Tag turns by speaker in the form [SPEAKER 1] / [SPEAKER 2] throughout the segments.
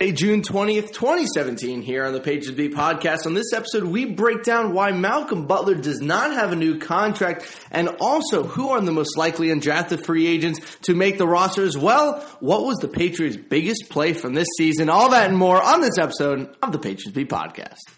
[SPEAKER 1] Hey, June 20th, 2017, here on the Patriots Beat podcast. On this episode, we break down why Malcolm Butler does not have a new contract and also who are the most likely undrafted free agents to make the roster as well. What was the Patriots' biggest play from this season? All that and more on this episode of the Patriots Beat podcast.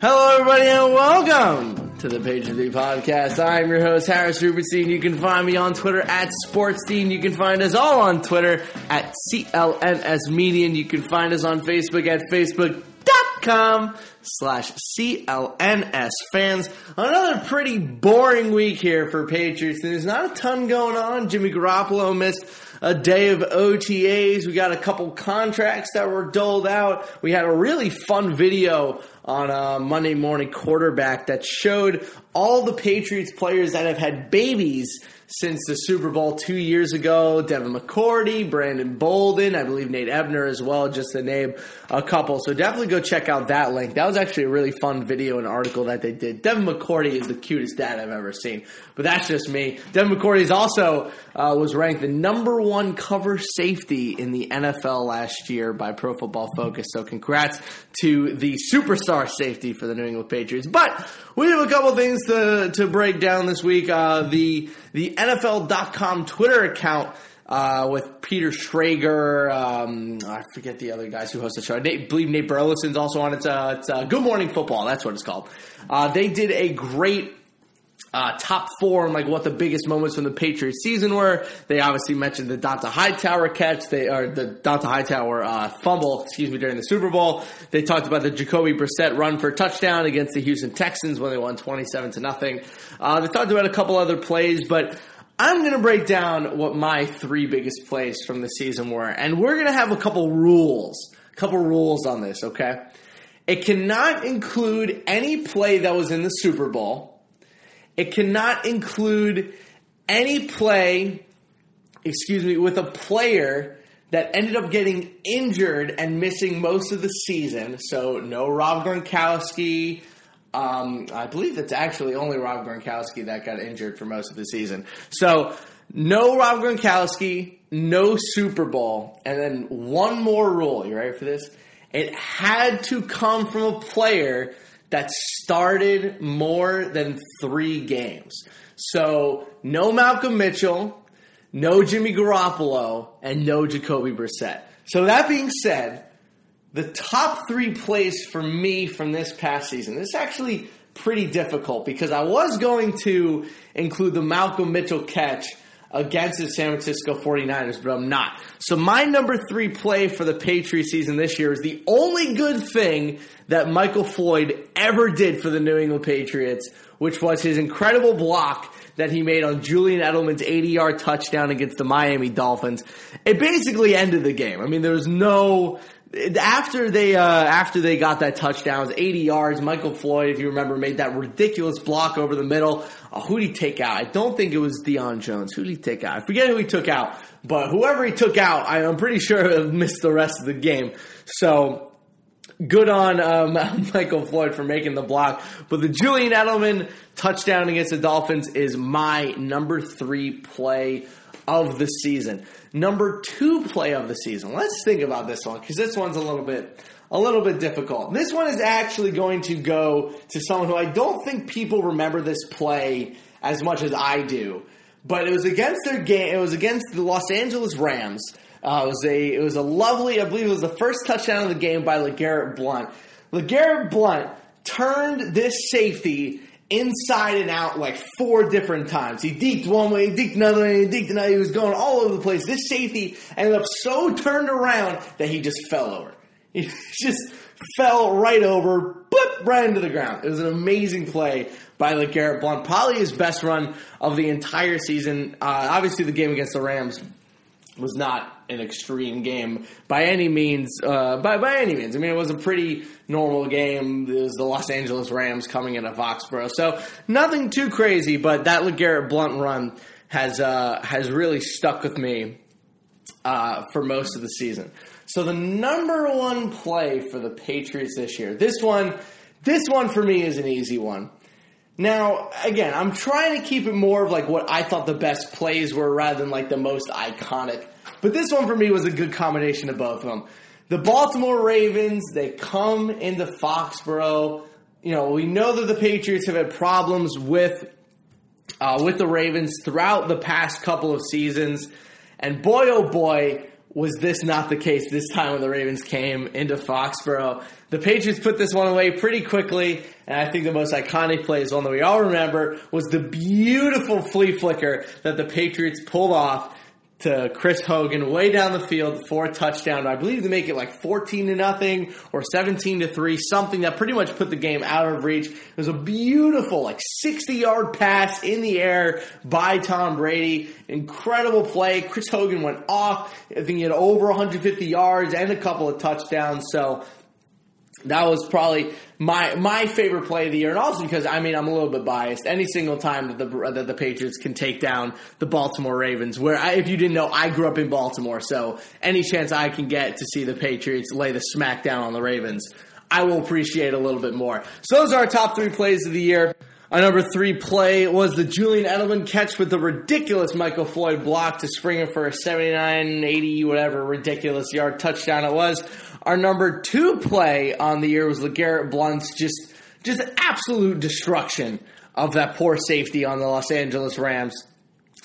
[SPEAKER 1] Hello, everybody, and welcome to the Patriots Beat podcast. I'm your host, Harris Rubenstein. You can find me on Twitter at Sportstein. You can find us all on Twitter at CLNS Media. And you can find us on Facebook at Facebook.com slash CLNS fans. Another pretty boring week here for Patriots. There's not a ton going on. Jimmy Garoppolo missed a day of OTAs. We got a couple contracts that were doled out. We had a really fun video on a Monday morning quarterback that showed all the Patriots players that have had babies since the Super Bowl two years ago. Devin McCourty, Brandon Bolden, I believe Nate Ebner as well, just to name a couple. So definitely go check out that link. That was actually a really fun video and article that they did. Devin McCourty is the cutest dad I've ever seen, but that's just me. Devin McCourty is also uh, was ranked the number one cover safety in the NFL last year by Pro Football Focus. So congrats to the superstar safety for the New England Patriots. But we have a couple things to to break down this week. Uh, the the NFL.com Twitter account uh, with Peter Schrager. Um, I forget the other guys who host the show. I believe Nate Burleson's also on it. It's, uh, it's uh, Good Morning Football. That's what it's called. Uh, they did a great uh, top four and like what the biggest moments from the Patriots season were. They obviously mentioned the Dont'a Hightower catch, they or the Dont'a Hightower uh, fumble, excuse me, during the Super Bowl. They talked about the Jacoby Brissett run for a touchdown against the Houston Texans when they won twenty seven to nothing. Uh, they talked about a couple other plays, but. I'm going to break down what my three biggest plays from the season were, and we're going to have a couple rules, a couple rules on this, okay? It cannot include any play that was in the Super Bowl it cannot include any play, excuse me, with a player that ended up getting injured and missing most of the season. So no Rob Gronkowski. Um, I believe it's actually only Rob Gronkowski that got injured for most of the season. So no Rob Gronkowski, no Super Bowl, and then one more rule. You ready for this? It had to come from a player that started more than three games. So no Malcolm Mitchell, no Jimmy Garoppolo, and no Jacoby Brissett. So that being said, the top three plays for me from this past season. This is actually pretty difficult because I was going to include the Malcolm Mitchell catch against the San Francisco 49ers, but I'm not. So my number three play for the Patriots season this year is the only good thing that Michael Floyd ever did for the New England Patriots, which was his incredible block that he made on Julian Edelman's 80 yard touchdown against the Miami Dolphins. It basically ended the game. I mean, there was no, after they uh, after they got that touchdown, it was 80 yards. Michael Floyd, if you remember, made that ridiculous block over the middle. Uh, who did he take out? I don't think it was Deion Jones. Who did he take out? I forget who he took out, but whoever he took out, I, am pretty sure missed the rest of the game. So good on um, Michael Floyd for making the block. But the Julian Edelman touchdown against the Dolphins is my number three play of the season. Number two play of the season. Let's think about this one because this one's a little bit a little bit difficult. This one is actually going to go to someone who I don't think people remember this play as much as I do. But it was against their game. It was against the Los Angeles Rams. Uh, it was a it was a lovely. I believe it was the first touchdown of the game by LeGarrette Blunt. LeGarrette Blunt turned this safety inside and out like four different times. He deked one way, he deked another way, he deked another. He was going all over the place. This safety ended up so turned around that he just fell over. He just fell right over, boop, right into the ground. It was an amazing play by LeGarrette Blunt. Probably his best run of the entire season. Uh, obviously, the game against the Rams was not an extreme game by any means. Uh, by by any means, I mean it was a pretty normal game. It was the Los Angeles Rams coming into Foxborough, so nothing too crazy. But that Legarrette Blunt run has uh, has really stuck with me uh, for most of the season. So the number one play for the Patriots this year, this one, this one for me is an easy one. Now, again, I'm trying to keep it more of like what I thought the best plays were rather than like the most iconic. But this one for me was a good combination of both of them. The Baltimore Ravens, they come into Foxborough. You know, we know that the Patriots have had problems with uh, with the Ravens throughout the past couple of seasons. And boy, oh boy, was this not the case this time when the Ravens came into Foxborough. The Patriots put this one away pretty quickly, and I think the most iconic play is one that we all remember was the beautiful flea flicker that the Patriots pulled off to Chris Hogan way down the field for a touchdown. I believe to make it like 14 to nothing or 17 to 3, something that pretty much put the game out of reach. It was a beautiful like 60 yard pass in the air by Tom Brady. Incredible play. Chris Hogan went off. I think he had over 150 yards and a couple of touchdowns. So that was probably my my favorite play of the year, and also because I mean I'm a little bit biased. Any single time that the that the Patriots can take down the Baltimore Ravens, where I, if you didn't know, I grew up in Baltimore, so any chance I can get to see the Patriots lay the smack down on the Ravens, I will appreciate a little bit more. So those are our top three plays of the year. Our number three play was the Julian Edelman catch with the ridiculous Michael Floyd block to Springer for a 79, 80, whatever ridiculous yard touchdown it was. Our number two play on the year was LeGarrette Blunt's just just absolute destruction of that poor safety on the Los Angeles Rams.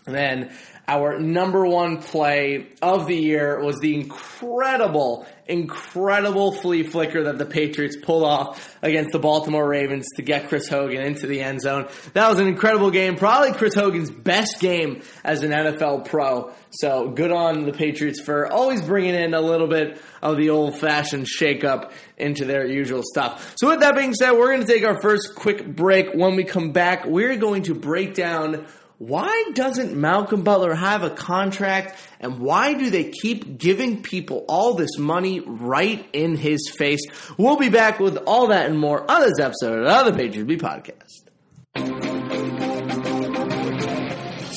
[SPEAKER 1] And then our number one play of the year was the incredible, incredible flea flicker that the Patriots pulled off against the Baltimore Ravens to get Chris Hogan into the end zone. That was an incredible game, probably Chris Hogan's best game as an NFL pro. So good on the Patriots for always bringing in a little bit of the old fashioned shakeup into their usual stuff. So with that being said, we're going to take our first quick break. When we come back, we're going to break down why doesn't Malcolm Butler have a contract and why do they keep giving people all this money right in his face? We'll be back with all that and more on this episode of the Patriots Beat Podcast.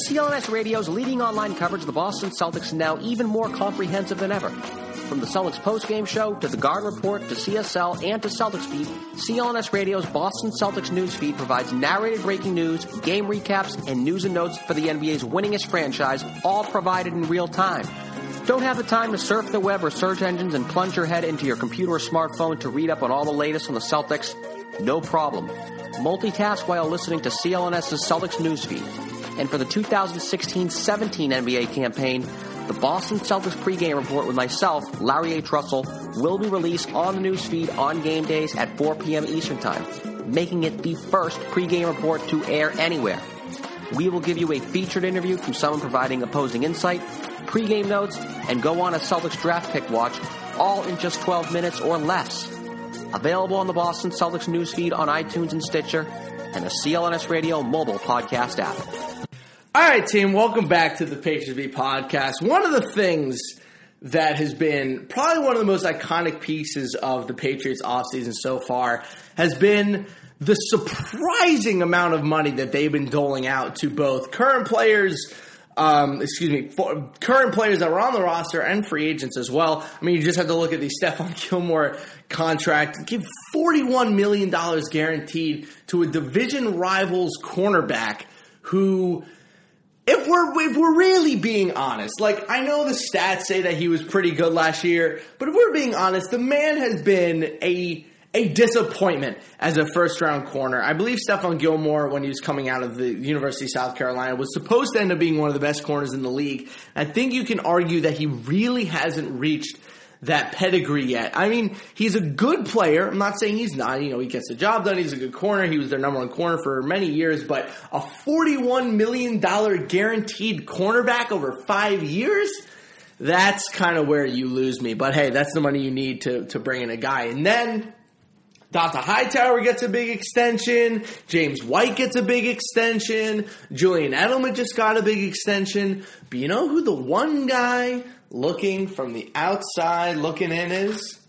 [SPEAKER 2] CLNS Radio's leading online coverage of the Boston Celtics is now even more comprehensive than ever. From the Celtics postgame show to the Guard Report to CSL and to Celtics Beat, CLNS Radio's Boston Celtics news feed provides narrated breaking news, game recaps, and news and notes for the NBA's winningest franchise, all provided in real time. Don't have the time to surf the web or search engines and plunge your head into your computer or smartphone to read up on all the latest on the Celtics? No problem. Multitask while listening to CLNS's Celtics newsfeed. And for the 2016-17 NBA campaign, the Boston Celtics pregame report with myself, Larry H. Russell, will be released on the newsfeed on game days at 4 p.m. Eastern Time, making it the first pregame report to air anywhere. We will give you a featured interview from someone providing opposing insight, pregame notes, and go on a Celtics draft pick watch, all in just 12 minutes or less. Available on the Boston Celtics newsfeed on iTunes and Stitcher, and the CLNS Radio mobile podcast app.
[SPEAKER 1] All right, team, welcome back to the Patriots Beat podcast. One of the things that has been probably one of the most iconic pieces of the Patriots offseason so far has been the surprising amount of money that they've been doling out to both current players, um, excuse me, current players that were on the roster and free agents as well. I mean, you just have to look at the Stephon Gilmore contract, give $41 million guaranteed to a division rival's cornerback who if we're if we're really being honest, like I know the stats say that he was pretty good last year, but if we're being honest, the man has been a a disappointment as a first round corner. I believe Stephon Gilmore, when he was coming out of the University of South Carolina, was supposed to end up being one of the best corners in the league. I think you can argue that he really hasn't reached that pedigree yet. I mean, he's a good player. I'm not saying he's not. You know, he gets the job done. He's a good corner. He was their number one corner for many years, but a $41 million guaranteed cornerback over five years? That's kind of where you lose me. But hey, that's the money you need to, to bring in a guy. And then Dont'a Hightower gets a big extension. James White gets a big extension. Julian Edelman just got a big extension. But you know who the one guy looking from the outside, looking in, is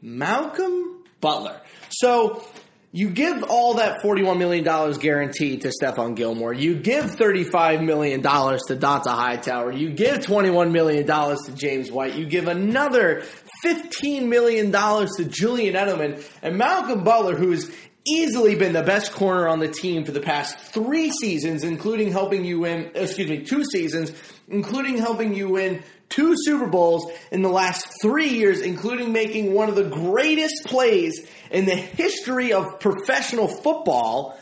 [SPEAKER 1] Malcolm Butler. So you give all that $41 million guaranteed to Stephon Gilmore. You give $35 million to Dont'a Hightower. You give $21 million to James White. You give another $15 million to Julian Edelman. And Malcolm Butler, who's easily been the best corner on the team for the past three seasons, including helping you win, excuse me, two seasons, including helping you win two Super Bowls in the last three years, including making one of the greatest plays in the history of professional football,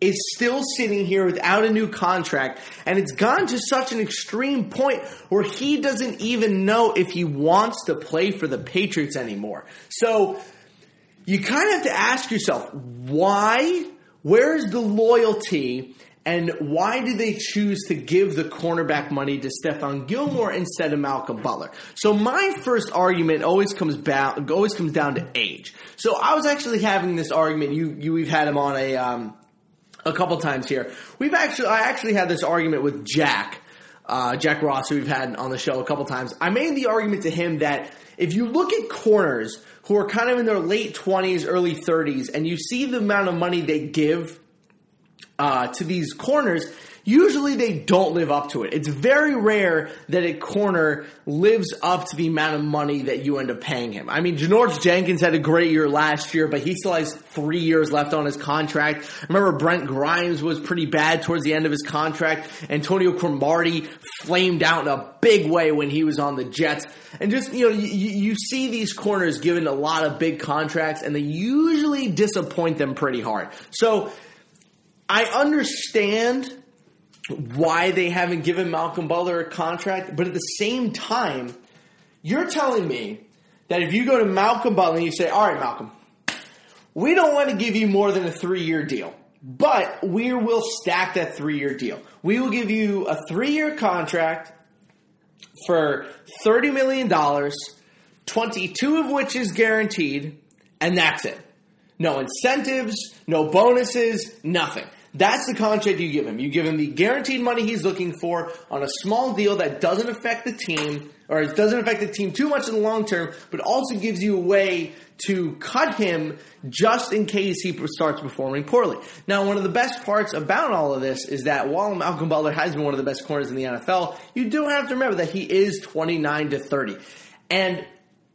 [SPEAKER 1] is still sitting here without a new contract. And it's gone to such an extreme point where he doesn't even know if he wants to play for the Patriots anymore. So you kind of have to ask yourself, why? Where's the loyalty? And why do they choose to give the cornerback money to Stephon Gilmore instead of Malcolm Butler? So my first argument always comes back, always comes down to age. So I was actually having this argument. You, you, we've had him on a, um, a couple times here. We've actually, I actually had this argument with Jack, uh, Jack Ross, who we've had on the show a couple times. I made the argument to him that if you look at corners who are kind of in their late 20s, early 30s, and you see the amount of money they give uh, to these corners, usually they don't live up to it. It's very rare that a corner lives up to the amount of money that you end up paying him. I mean, Janoris Jenkins had a great year last year, but he still has three years left on his contract. Remember Brent Grimes was pretty bad towards the end of his contract. Antonio Cromartie flamed out in a big way when he was on the Jets. And just, you know, you, you see these corners given a lot of big contracts and they usually disappoint them pretty hard. So, I understand why they haven't given Malcolm Butler a contract, but at the same time, you're telling me that if you go to Malcolm Butler and you say, all right, Malcolm, we don't want to give you more than a three year deal, but we will stack that three year deal. We will give you a three year contract for $30 million, 22 of which is guaranteed, and that's it. No incentives, no bonuses, nothing. That's the contract you give him. You give him the guaranteed money he's looking for on a small deal that doesn't affect the team, or it doesn't affect the team too much in the long term, but also gives you a way to cut him just in case he starts performing poorly. Now, one of the best parts about all of this is that while Malcolm Butler has been one of the best corners in the NFL, you do have to remember that he is 29 to 30. And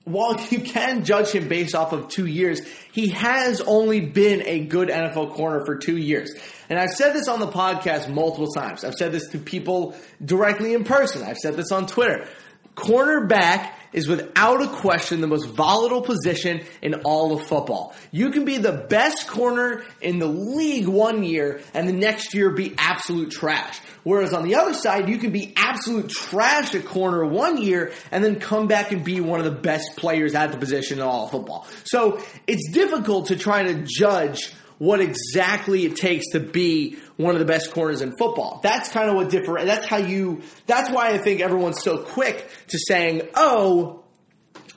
[SPEAKER 1] while you can judge him based off of two years, he has only been a good NFL corner for two years. And I've said this on the podcast multiple times. I've said this to people directly in person. I've said this on Twitter. Cornerback is without a question the most volatile position in all of football. You can be the best corner in the league one year and the next year be absolute trash. Whereas on the other side, you can be absolute trash at corner one year and then come back and be one of the best players at the position in all of football. So it's difficult to try to judge what exactly it takes to be one of the best corners in football. That's kind of what different. That's how you. That's why I think everyone's so quick to saying, "Oh,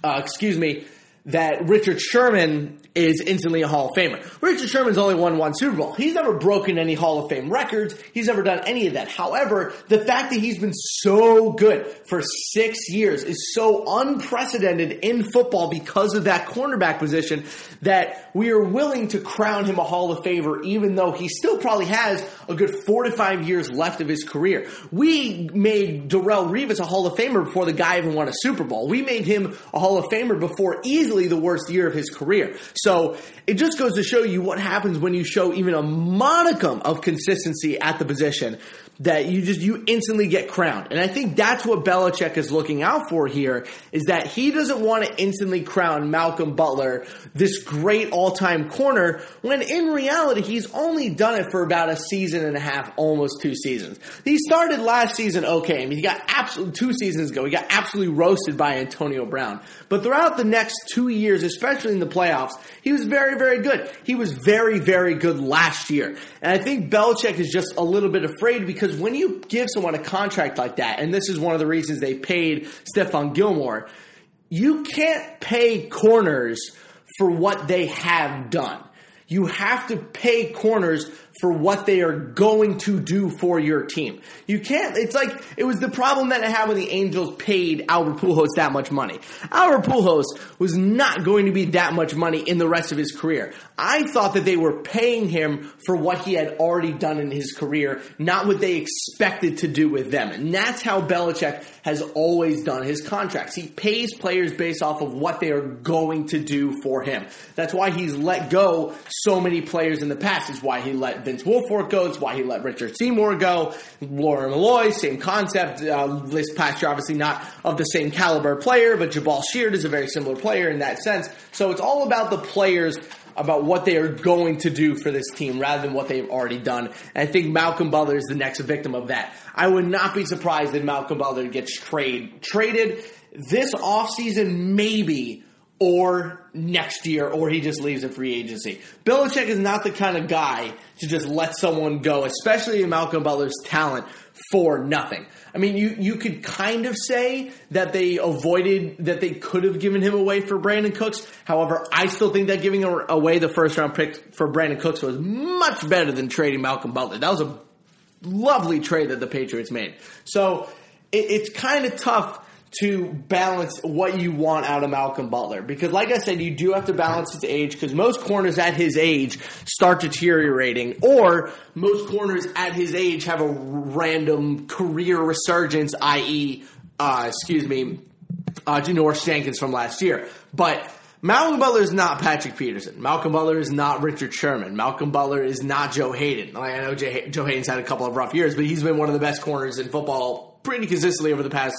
[SPEAKER 1] uh, excuse me." That Richard Sherman is instantly a Hall of Famer. Richard Sherman's only won one Super Bowl. He's never broken any Hall of Fame records. He's never done any of that. However, the fact that he's been so good for six years is so unprecedented in football because of that cornerback position that we are willing to crown him a Hall of Famer, even though he still probably has a good four to five years left of his career. We made Darrelle Revis a Hall of Famer before the guy even won a Super Bowl. We made him a Hall of Famer before easily the worst year of his career. So it just goes to show you what happens when you show even a modicum of consistency at the position that you just you instantly get crowned. And I think that's what Belichick is looking out for here is that he doesn't want to instantly crown Malcolm Butler this great all-time corner when in reality he's only done it for about a season and a half, almost two seasons. He started last season okay. I mean, he got absolutely two seasons ago, he got absolutely roasted by Antonio Brown. But throughout the next 2 years, especially in the playoffs, he was very very good. He was very very good last year. And I think Belichick is just a little bit afraid because because when you give someone a contract like that, and this is one of the reasons they paid Stephon Gilmore, you can't pay corners for what they have done. You have to pay corners for what they are going to do for your team. You can't, it's like, it was the problem that I had when the Angels paid Albert Pujols that much money. Albert Pujols was not going to be that much money in the rest of his career. I thought that they were paying him for what he had already done in his career, not what they expected to do with them. And that's how Belichick has always done his contracts. He pays players based off of what they are going to do for him. That's why he's let go so many players in the past. It's why he let Vince Wilfork goes, why he let Richard Seymour go. Lawyer Milloy, same concept. Uh, Liz Pastor, obviously not of the same caliber player, but Jabaal Sheard is a very similar player in that sense. So it's all about the players about what they are going to do for this team rather than what they've already done. And I think Malcolm Butler is the next victim of that. I would not be surprised if Malcolm Butler gets trade traded this offseason, maybe, or next year, or he just leaves in free agency. Belichick is not the kind of guy to just let someone go, especially Malcolm Butler's talent, for nothing. I mean, you, you could kind of say that they avoided, that they could have given him away for Brandin Cooks. However, I still think that giving away the first round pick for Brandin Cooks was much better than trading Malcolm Butler. That was a lovely trade that the Patriots made. So it, it's kind of tough to balance what you want out of Malcolm Butler. Because, like I said, you do have to balance his age because most corners at his age start deteriorating, or most corners at his age have a random career resurgence, i.e., uh, excuse me, uh, Janoris Jenkins from last year. But Malcolm Butler is not Patrick Peterson. Malcolm Butler is not Richard Sherman. Malcolm Butler is not Joe Haden. Like, I know Joe Haden's had a couple of rough years, but he's been one of the best corners in football pretty consistently over the past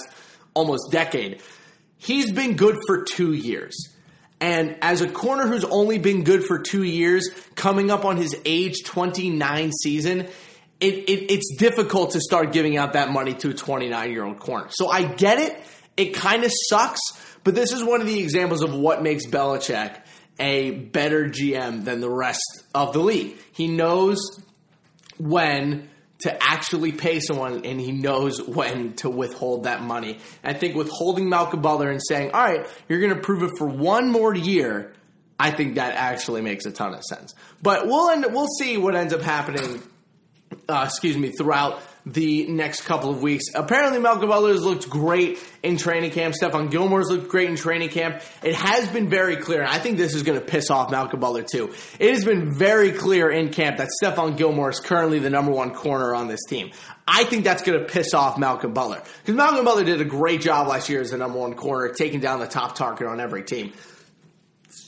[SPEAKER 1] almost decade. He's been good for two years. And as a corner who's only been good for two years, coming up on his age 29 season, it, it, it's difficult to start giving out that money to a 29 year old corner. So I get it. It kind of sucks, but this is one of the examples of what makes Belichick a better GM than the rest of the league. He knows when to actually pay someone and he knows when to withhold that money. I think withholding Malcolm Butler and saying, all right, you're going to prove it for one more year, I think that actually makes a ton of sense. But we'll end, we'll see what ends up happening, uh, excuse me, throughout the next couple of weeks. Apparently, Malcolm Butler has looked great in training camp. Stephon Gilmore's looked great in training camp. It has been very clear, and I think this is going to piss off Malcolm Butler too. It has been very clear in camp that Stephon Gilmore is currently the number one corner on this team. I think that's going to piss off Malcolm Butler because Malcolm Butler did a great job last year as the number one corner, taking down the top target on every team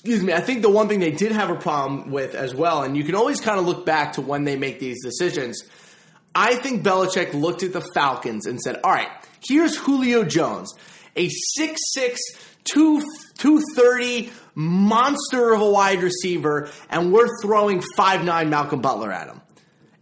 [SPEAKER 1] excuse me, I think the one thing they did have a problem with as well, and you can always kind of look back to when they make these decisions, I think Belichick looked at the Falcons and said, all right, here's Julio Jones, a 6'6, 230 monster of a wide receiver, and we're throwing 5'9 Malcolm Butler at him.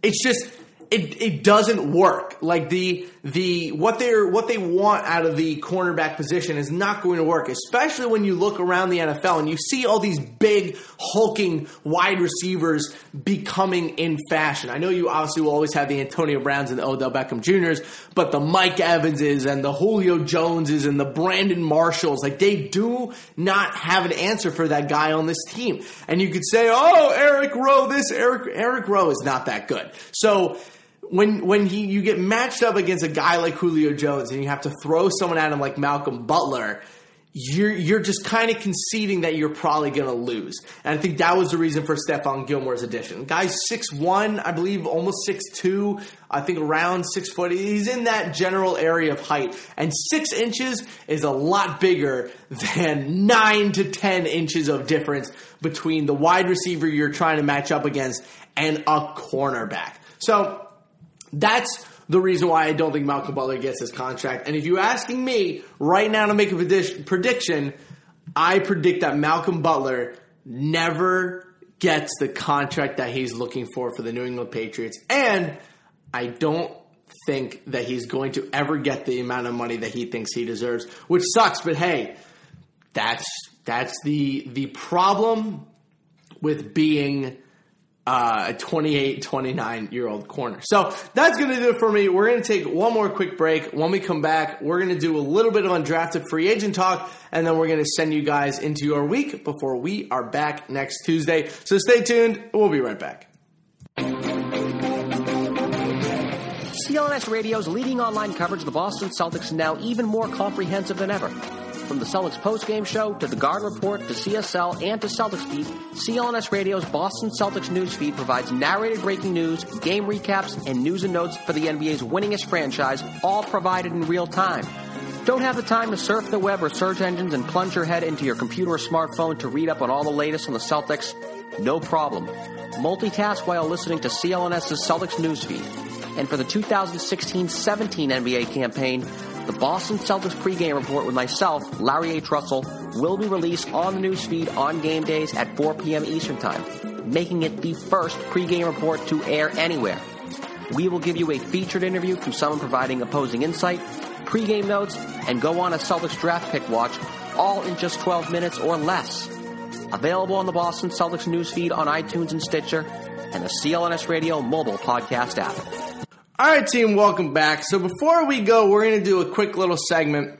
[SPEAKER 1] It's just, it, it doesn't work. Like the the what they're what they want out of the cornerback position is not going to work, especially when you look around the NFL and you see all these big hulking wide receivers becoming in fashion. I know you obviously will always have the Antonio Browns and the Odell Beckham Juniors, but the Mike Evanses and the Julio Joneses and the Brandon Marshalls, like they do not have an answer for that guy on this team. And you could say, "Oh, Eric Rowe, this Eric Eric Rowe is not that good." So when when he you get matched up against a guy like Julio Jones and you have to throw someone at him like Malcolm Butler, you're you're just kind of conceding that you're probably going to lose. And I think that was the reason for Stephon Gilmore's addition. Guy's six one, I believe, almost six two. I think around six foot. He's in that general area of height, and six inches is a lot bigger than nine to ten inches of difference between the wide receiver you're trying to match up against and a cornerback. So that's the reason why I don't think Malcolm Butler gets his contract. And if you're asking me right now to make a prediction, I predict that Malcolm Butler never gets the contract that he's looking for for the New England Patriots. And I don't think that he's going to ever get the amount of money that he thinks he deserves, which sucks, but hey, that's that's the the problem with being uh, a 28, 29 year old corner. So that's going to do it for me. We're going to take one more quick break. When we come back, we're going to do a little bit of undrafted free agent talk, and then we're going to send you guys into your week before we are back next Tuesday. So stay tuned. We'll be right back.
[SPEAKER 2] CLNS Radio's leading online coverage of the Boston Celtics is now even more comprehensive than ever. From the Celtics postgame show to the Guard Report to CSL and to Celtics Beat, CLNS Radio's Boston Celtics news feed provides narrated breaking news, game recaps, and news and notes for the NBA's winningest franchise, all provided in real time. Don't have the time to surf the web or search engines and plunge your head into your computer or smartphone to read up on all the latest on the Celtics? No problem. Multitask while listening to CLNS's Celtics newsfeed. And for the 2016-17 NBA campaign, the Boston Celtics pregame report with myself, Larry H. Russell, will be released on the newsfeed on game days at 4 p.m. Eastern Time, making it the first pregame report to air anywhere. We will give you a featured interview from someone providing opposing insight, pregame notes, and go on a Celtics draft pick watch, all in just 12 minutes or less. Available on the Boston Celtics newsfeed on iTunes and Stitcher, and the CLNS Radio mobile podcast app.
[SPEAKER 1] All right, team, welcome back. So before we go, we're going to do a quick little segment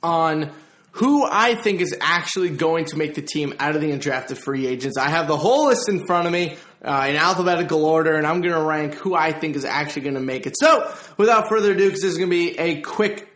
[SPEAKER 1] on who I think is actually going to make the team out of the undrafted free agents. I have the whole list in front of me uh, in alphabetical order, and I'm going to rank who I think is actually going to make it. So without further ado, because this is going to be a quick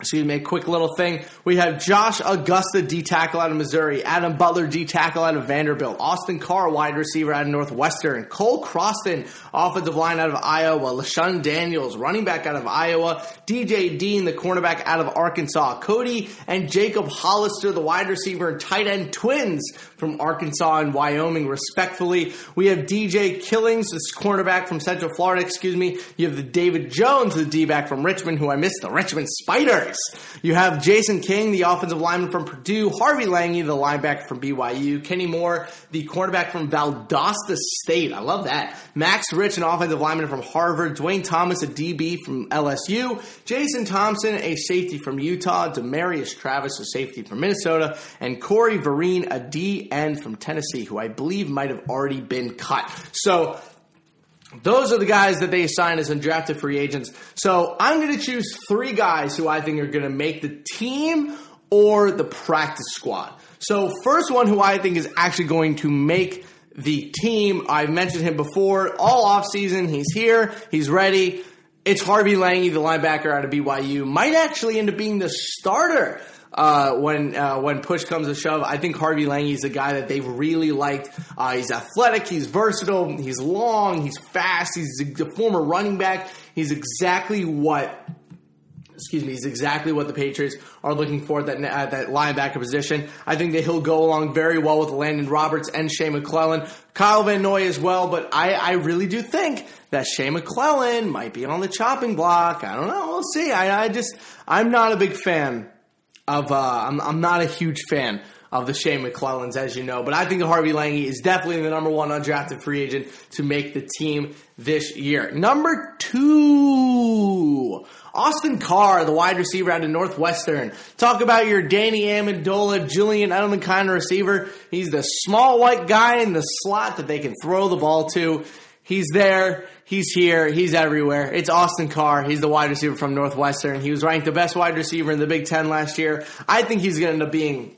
[SPEAKER 1] excuse me, a quick little thing. We have Josh Augusta, D tackle out of Missouri, Adam Butler, D tackle out of Vanderbilt, Austin Carr, wide receiver out of Northwestern, Cole Croston, offensive line out of Iowa, LeShun Daniels, running back out of Iowa, DJ Dean, the cornerback out of Arkansas, Cody and Jacob Hollister, the wide receiver and tight end twins from Arkansas and Wyoming, respectfully. We have DJ Killings, the cornerback from Central Florida, excuse me. You have the David Jones, the D back from Richmond, who I missed, the Richmond Spiders. You have Jason King, the offensive lineman from Purdue, Harvey Langi, the linebacker from BYU, Kenny Moore, the cornerback from Valdosta State. I love that. Max Rich, an offensive lineman from Harvard, Dwayne Thomas, a DB from LSU, Jason Thompson, a safety from Utah, Damarius Travis, a safety from Minnesota, and Corey Vereen, a D end from Tennessee, who I believe might have already been cut. So those are the guys that they assign as undrafted free agents. So I'm going to choose three guys who I think are going to make the team or the practice squad. So first one who I think is actually going to make the team. I've mentioned him before. All offseason, he's here. He's ready. It's Harvey Langi, the linebacker out of BYU. Might actually end up being the starter uh, when uh, when push comes to shove. I think Harvey Langi is a guy that they've really liked. Uh, he's athletic, he's versatile, he's long, he's fast, he's a former running back. He's exactly what excuse me, he's exactly what the Patriots are looking for at that, at that linebacker position. I think that he'll go along very well with Landon Roberts and Shea McClellin, Kyle Van Noy as well, but I, I really do think that Shea McClellin might be on the chopping block. I don't know. We'll see. I, I just, I'm not a big fan of. Uh, I'm, I'm not a huge fan of the Shea McClellins, as you know. But I think Harvey Langi is definitely the number one undrafted free agent to make the team this year. Number two, Austin Carr, the wide receiver out of Northwestern. Talk about your Danny Amendola, Julian Edelman kind of receiver. He's the small white guy in the slot that they can throw the ball to. He's there. He's here. He's everywhere. It's Austin Carr. He's the wide receiver from Northwestern. He was ranked the best wide receiver in the Big Ten last year. I think he's going to end up being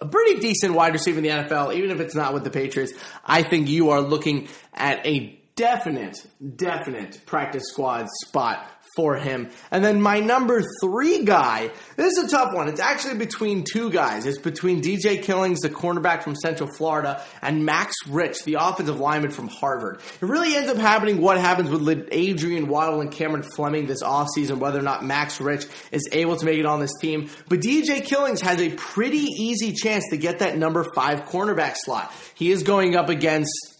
[SPEAKER 1] a pretty decent wide receiver in the NFL, even if it's not with the Patriots. I think you are looking at a definite, definite practice squad spot for him. And then my number three guy, this is a tough one. It's actually between two guys. It's between DJ Killings, the cornerback from Central Florida, and Max Rich, the offensive lineman from Harvard. It really ends up happening what happens with Adrian Waddle and Cameron Fleming this offseason, whether or not Max Rich is able to make it on this team. But DJ Killings has a pretty easy chance to get that number five cornerback slot. He is going up against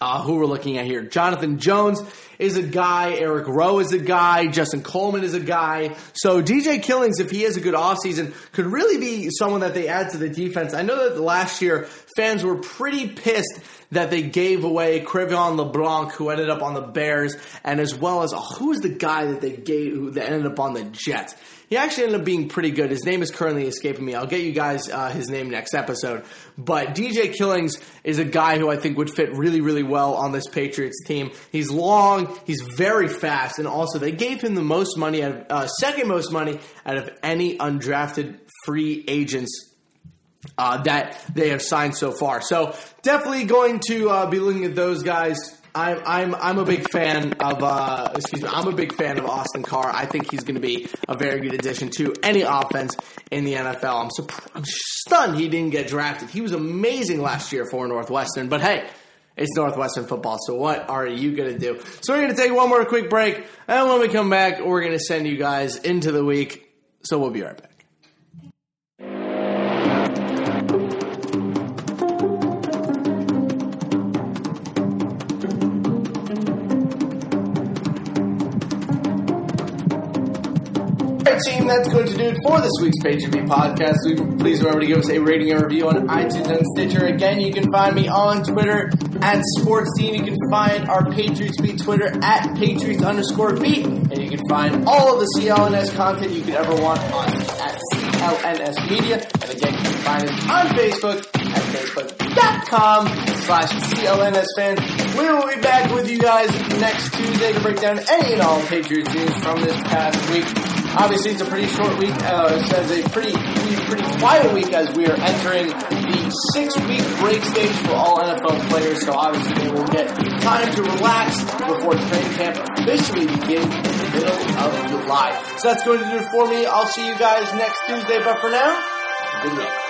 [SPEAKER 1] uh, who we're looking at here. Jonathan Jones is a guy. Eric Rowe is a guy. Justin Coleman is a guy. So DJ Killings, if he has a good offseason, could really be someone that they add to the defense. I know that last year fans were pretty pissed that they gave away Cre'Von LeBlanc, who ended up on the Bears, and as well as oh, who was the guy that they gave who that ended up on the Jets. He actually ended up being pretty good. His name is currently escaping me. I'll get you guys uh, his name next episode. But DJ Killings is a guy who I think would fit really, really well on this Patriots team. He's long, he's very fast, and also they gave him the most money, out of, uh, second most money out of any undrafted free agents uh, that they have signed so far. So definitely going to uh, be looking at those guys. I'm I'm I'm a big fan of uh, excuse me. I'm a big fan of Austin Carr. I think he's going to be a very good addition to any offense in the NFL. I'm surprised, I'm stunned he didn't get drafted. He was amazing last year for Northwestern. But hey, it's Northwestern football. So what are you going to do? So we're going to take one more quick break, and when we come back, we're going to send you guys into the week. So we'll be right back. Team, that's going to do it for this week's Page of Me podcast. Please remember to give us a rating and review on iTunes and Stitcher. Again, you can find me on Twitter at Sportstein. You can find our Patriots Beat Twitter at Patriots underscore beat. And you can find all of the CLNS content you could ever want on at CLNS Media. And again, you can find us on Facebook at Facebook.com slash CLNS fans. We will be back with you guys next Tuesday to break down any and all Patriots news from this past week. Obviously, it's a pretty short week. Uh, it says a pretty, pretty quiet week as we are entering the six-week break stage for all NFL players. So obviously, they will get time to relax before training camp officially begins in the middle of July. So that's going to do it for me. I'll see you guys next Tuesday. But for now, good night.